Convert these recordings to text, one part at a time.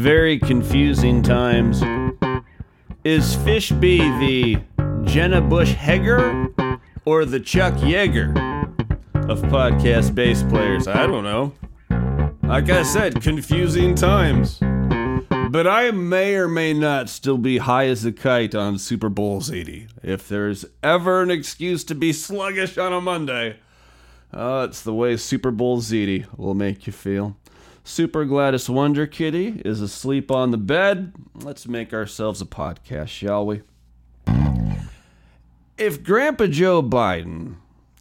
very confusing times. Is Fishby the Jenna Bush Hager or the Chuck Yeager of podcast bass players? I don't know. Like I said, confusing times. But I may or may not still be high as a kite on Super Bowl 80. If there's ever an excuse to be sluggish on a Monday, uh, it's the way Super Bowl Ziti will make you feel. Super Gladys Wonder Kitty is asleep on the bed. Let's make ourselves a podcast, shall we? If Grandpa Joe Biden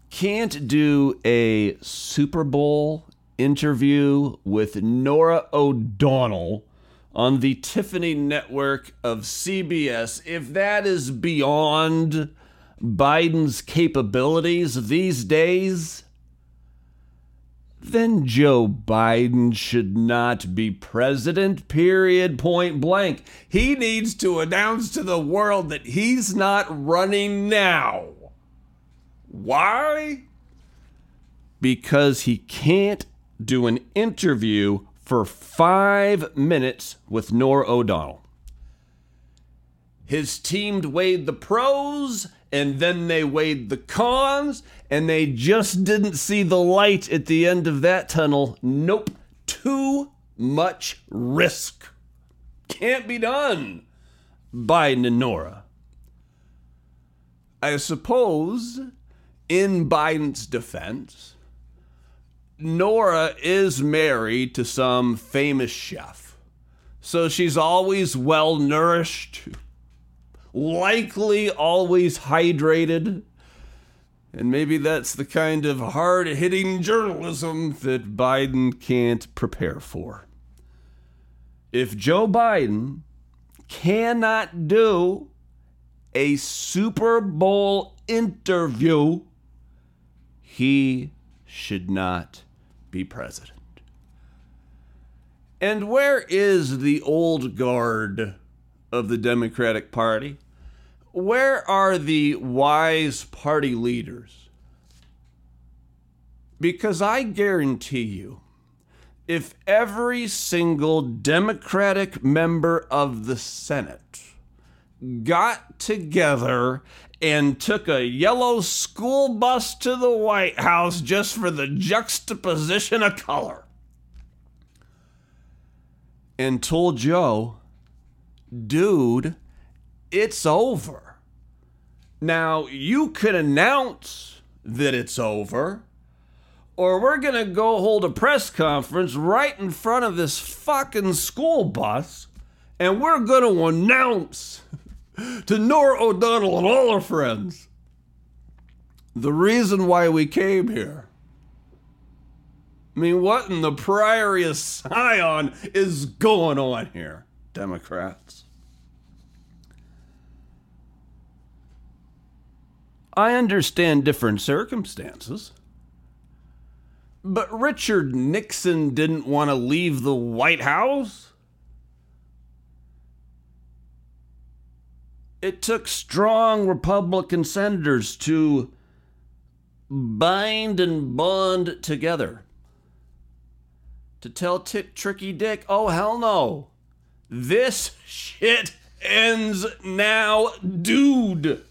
can't do a Super Bowl interview with Norah O'Donnell on the Tiffany network of CBS, if that is beyond Biden's capabilities these days, then Joe Biden should not be president, period, point blank. He needs to announce to the world that he's not running now. Why? Because he can't do an interview for five minutes with Norah O'Donnell. His team weighed the pros and then they weighed the cons and they just didn't see the light at the end of that tunnel. Nope. Too much risk. Can't be done. by and Norah. I suppose, in Biden's defense, Norah is married to some famous chef. So she's always well nourished, likely always hydrated. And maybe that's the kind of hard hitting journalism that Biden can't prepare for. If Joe Biden cannot do a Super Bowl interview, he should not be president. And where is the old guard of the Democratic Party? Where are the wise party leaders? Because I guarantee you, if every single Democratic member of the Senate got together and took a yellow school bus to the White House just for the juxtaposition of color and told Joe, dude, it's over. Now, you could announce that it's over, or we're going to go hold a press conference right in front of this fucking school bus, and we're going to announce to Norah O'Donnell and all her friends the reason why we came here. I mean, what in the Priory of Sion is going on here, Democrats? I understand different circumstances. But Richard Nixon didn't want to leave the White House. It took strong Republican senators to bind and bond together to tell Tick Tricky Dick, oh, hell no. This shit ends now, dude.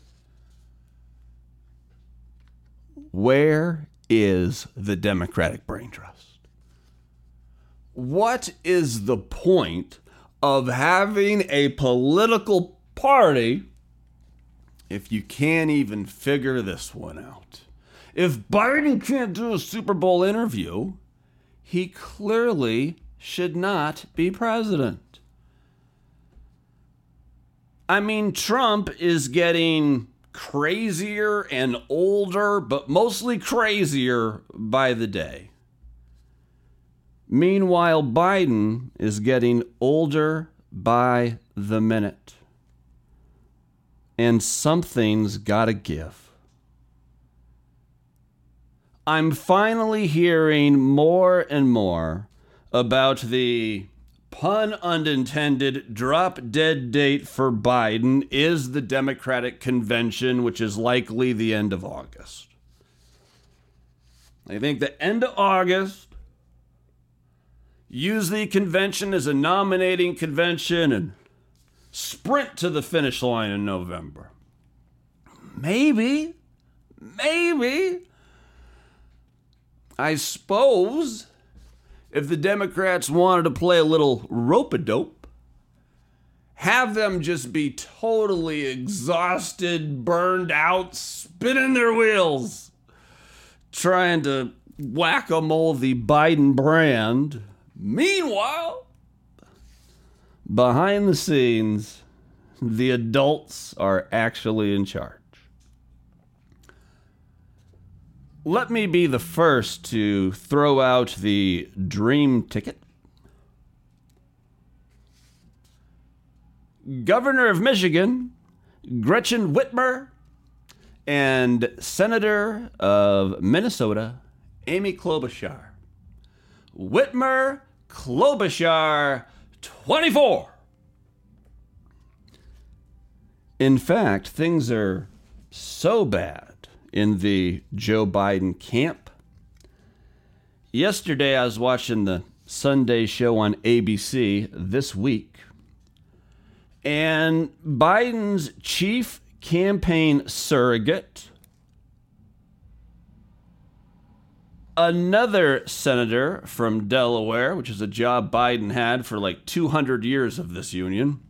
Where is the Democratic brain trust? What is the point of having a political party if you can't even figure this one out? If Biden can't do a Super Bowl interview, he clearly should not be president. I mean, Trump is getting crazier and older, but mostly crazier by the day. Meanwhile, Biden is getting older by the minute. And something's got to give. I'm finally hearing more and more about the pun unintended drop dead date for Biden is the Democratic convention, which is likely the end of August. I think the end of August, use the convention as a nominating convention and sprint to the finish line in November. Maybe, maybe. I suppose if the Democrats wanted to play a little rope a dope, have them just be totally exhausted, burned out, spinning their wheels, trying to whack a mole the Biden brand. Meanwhile, behind the scenes, the adults are actually in charge. Let me be the first to throw out the dream ticket. Governor of Michigan, Gretchen Whitmer, and Senator of Minnesota, Amy Klobuchar. Whitmer Klobuchar 24. In fact, things are so bad in the Joe Biden camp. Yesterday, I was watching the Sunday show on ABC this week, and Biden's chief campaign surrogate, another senator from Delaware, which is a job Biden had for like 200 years of this union,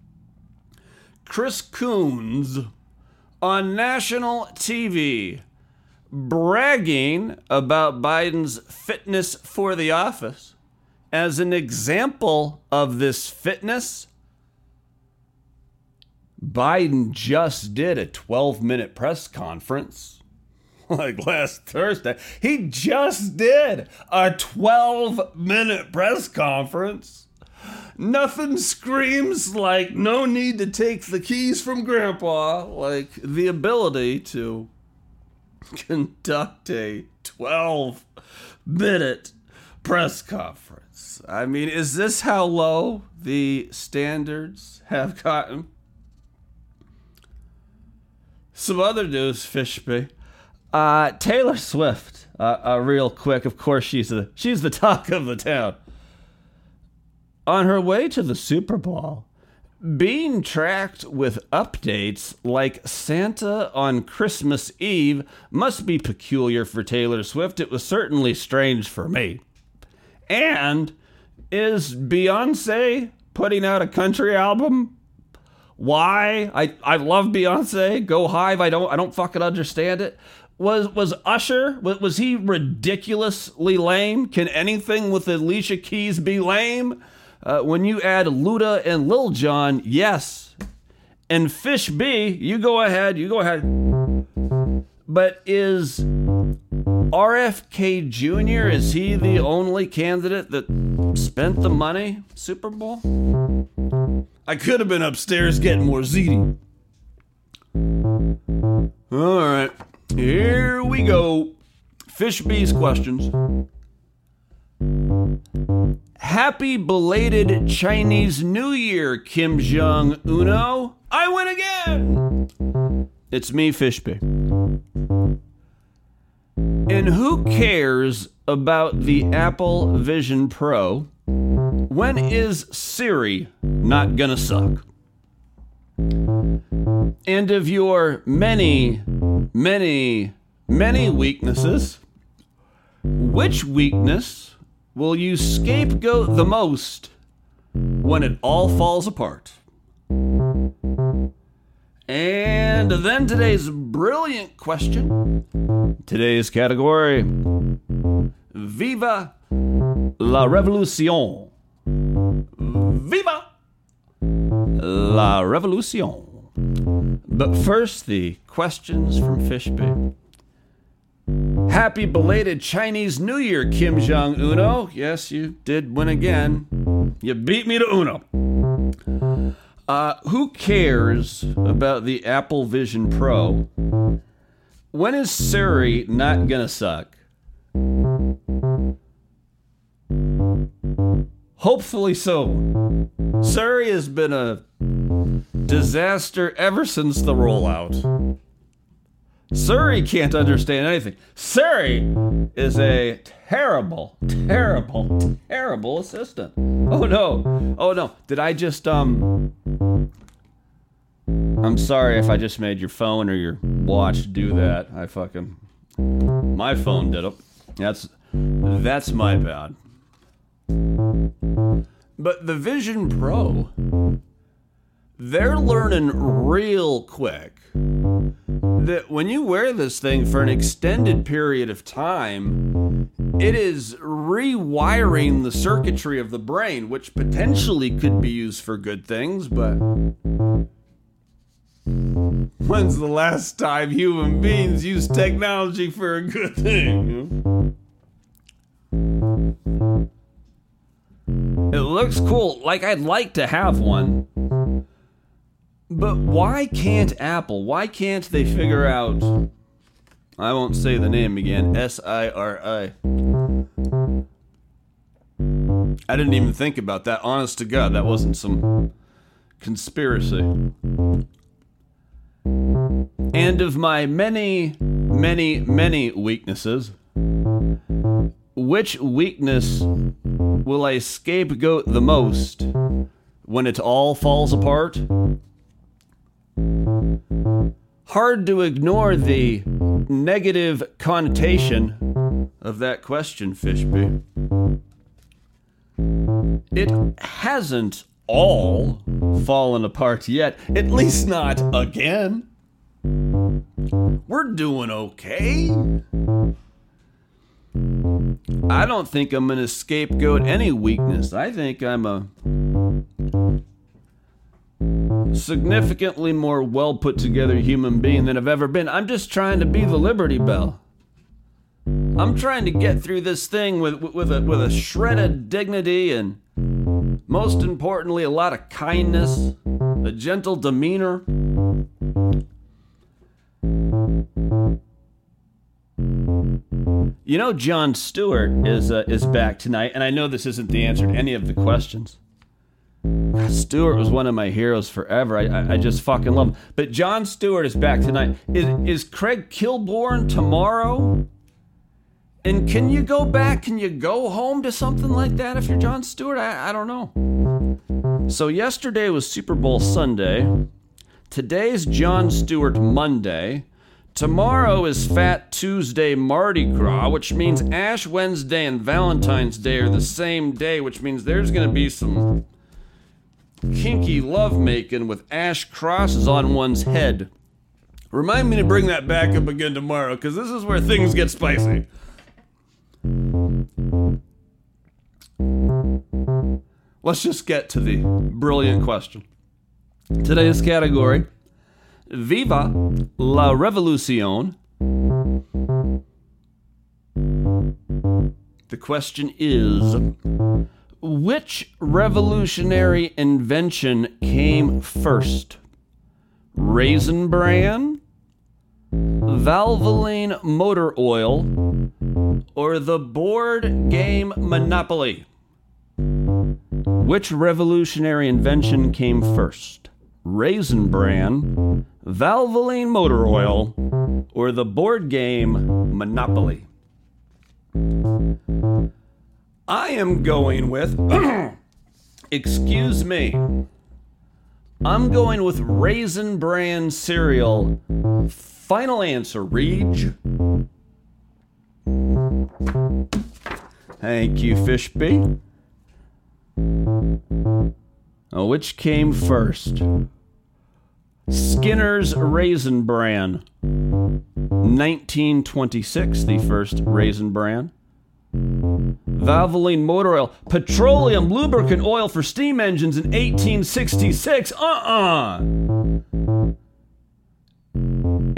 Chris Coons, on national TV bragging about Biden's fitness for the office. As an example of this fitness, Biden just did a 12 minute press conference like last Thursday. He just did a 12 minute press conference. Nothing screams like no need to take the keys from grandpa, like the ability to conduct a 12 minute press conference. I mean, is this how low the standards have gotten? Some other news, Fishby. Uh, Taylor Swift, uh, uh, real quick. Of course, she's the she's the talk of the town. On her way to the Super Bowl, being tracked with updates like Santa on Christmas Eve must be peculiar for Taylor Swift. It was certainly strange for me. And is Beyonce putting out a country album? Why? I, I love Beyonce. Go Hive. I don't I don't fucking understand it. Was was Usher was, was he ridiculously lame? Can anything with Alicia Keys be lame? Uh, when you add Luda and Lil Jon, yes. And Fish B, you go ahead, you go ahead. But is RFK Jr., is he the only candidate that spent the money Super Bowl? I could have been upstairs getting more ziti. All right, here we go. Fish B's questions. Happy belated Chinese New Year, Kim Jong Uno. I win again. It's me, Fishby. And who cares about the Apple Vision Pro? When is Siri not gonna suck? And of your many, many, many weaknesses, which weakness will you scapegoat the most when it all falls apart? And then today's brilliant question. Today's category Viva la Revolution. Viva la Revolution. But first, the questions from Fishby. Happy belated Chinese New Year, Kim Jong Uno. Yes, you did win again. You beat me to Uno. Uh, who cares about the Apple Vision Pro? When is Siri not gonna suck? Hopefully so. Siri has been a disaster ever since the rollout. Siri can't understand anything. Siri is a terrible, terrible, terrible assistant. Oh no. Oh no. Did I just um I'm sorry if I just made your phone or your watch do that. I fucking my phone did it. That's that's my bad. But the Vision Pro they're learning real quick that when you wear this thing for an extended period of time, it is rewiring the circuitry of the brain, which potentially could be used for good things, but when's the last time human beings used technology for a good thing? It looks cool. Like, I'd like to have one. But why can't Apple, why can't they figure out, I won't say the name again, S I R I. I didn't even think about that. Honest to God, that wasn't some conspiracy. And of my many, many, many weaknesses, which weakness will I scapegoat the most when it all falls apart? Hard to ignore the negative connotation of that question, Fishby. It hasn't all fallen apart yet, at least not again. We're doing okay. I don't think I'm going to scapegoat any weakness. I think I'm a significantly more well put together human being than I've ever been. I'm just trying to be the Liberty Bell. I'm trying to get through this thing with with a with a shred of dignity and most importantly a lot of kindness, a gentle demeanor. You know, Jon Stewart is uh, is back tonight, and I know this isn't the answer to any of the questions. Stewart was one of my heroes forever. I, I, I, just fucking love him. But Jon Stewart is back tonight. Is, is Craig Kilborn tomorrow? And can you go back? Can you go home to something like that if you're Jon Stewart? I, I don't know. So yesterday was Super Bowl Sunday. Today's Jon Stewart Monday. Tomorrow is Fat Tuesday Mardi Gras, which means Ash Wednesday and Valentine's Day are the same day, which means there's going to be some kinky lovemaking with ash crosses on one's head. Remind me to bring that back up again tomorrow, because this is where things get spicy. Let's just get to the brilliant question. Today's category Viva la Revolucion. The question is which revolutionary invention came first? Raisin Bran, Valvoline motor oil, or the board game Monopoly? Which revolutionary invention came first? Raisin Bran, Valvoline motor oil, or the board game Monopoly? I am going with, excuse me, I'm going with Raisin Bran cereal. Final answer, Reach. Thank you, Fishby. Oh, which came first? Skinner's Raisin Bran. 1926, the first Raisin Bran. Valvoline motor oil, petroleum lubricant oil for steam engines in 1866. Uh uh.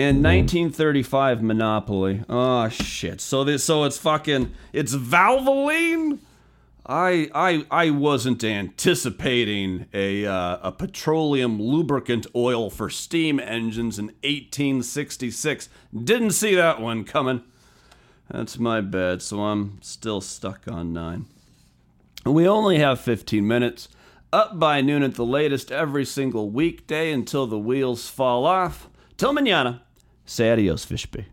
And 1935, Monopoly. Oh shit. So this, so it's fucking, it's Valvoline. I I I wasn't anticipating a uh, a petroleum lubricant oil for steam engines in 1866. Didn't see that one coming. That's my bad, so I'm still stuck on nine. We only have 15 minutes. Up by noon at the latest every single weekday until the wheels fall off. Till manana. Say adios, Fishby.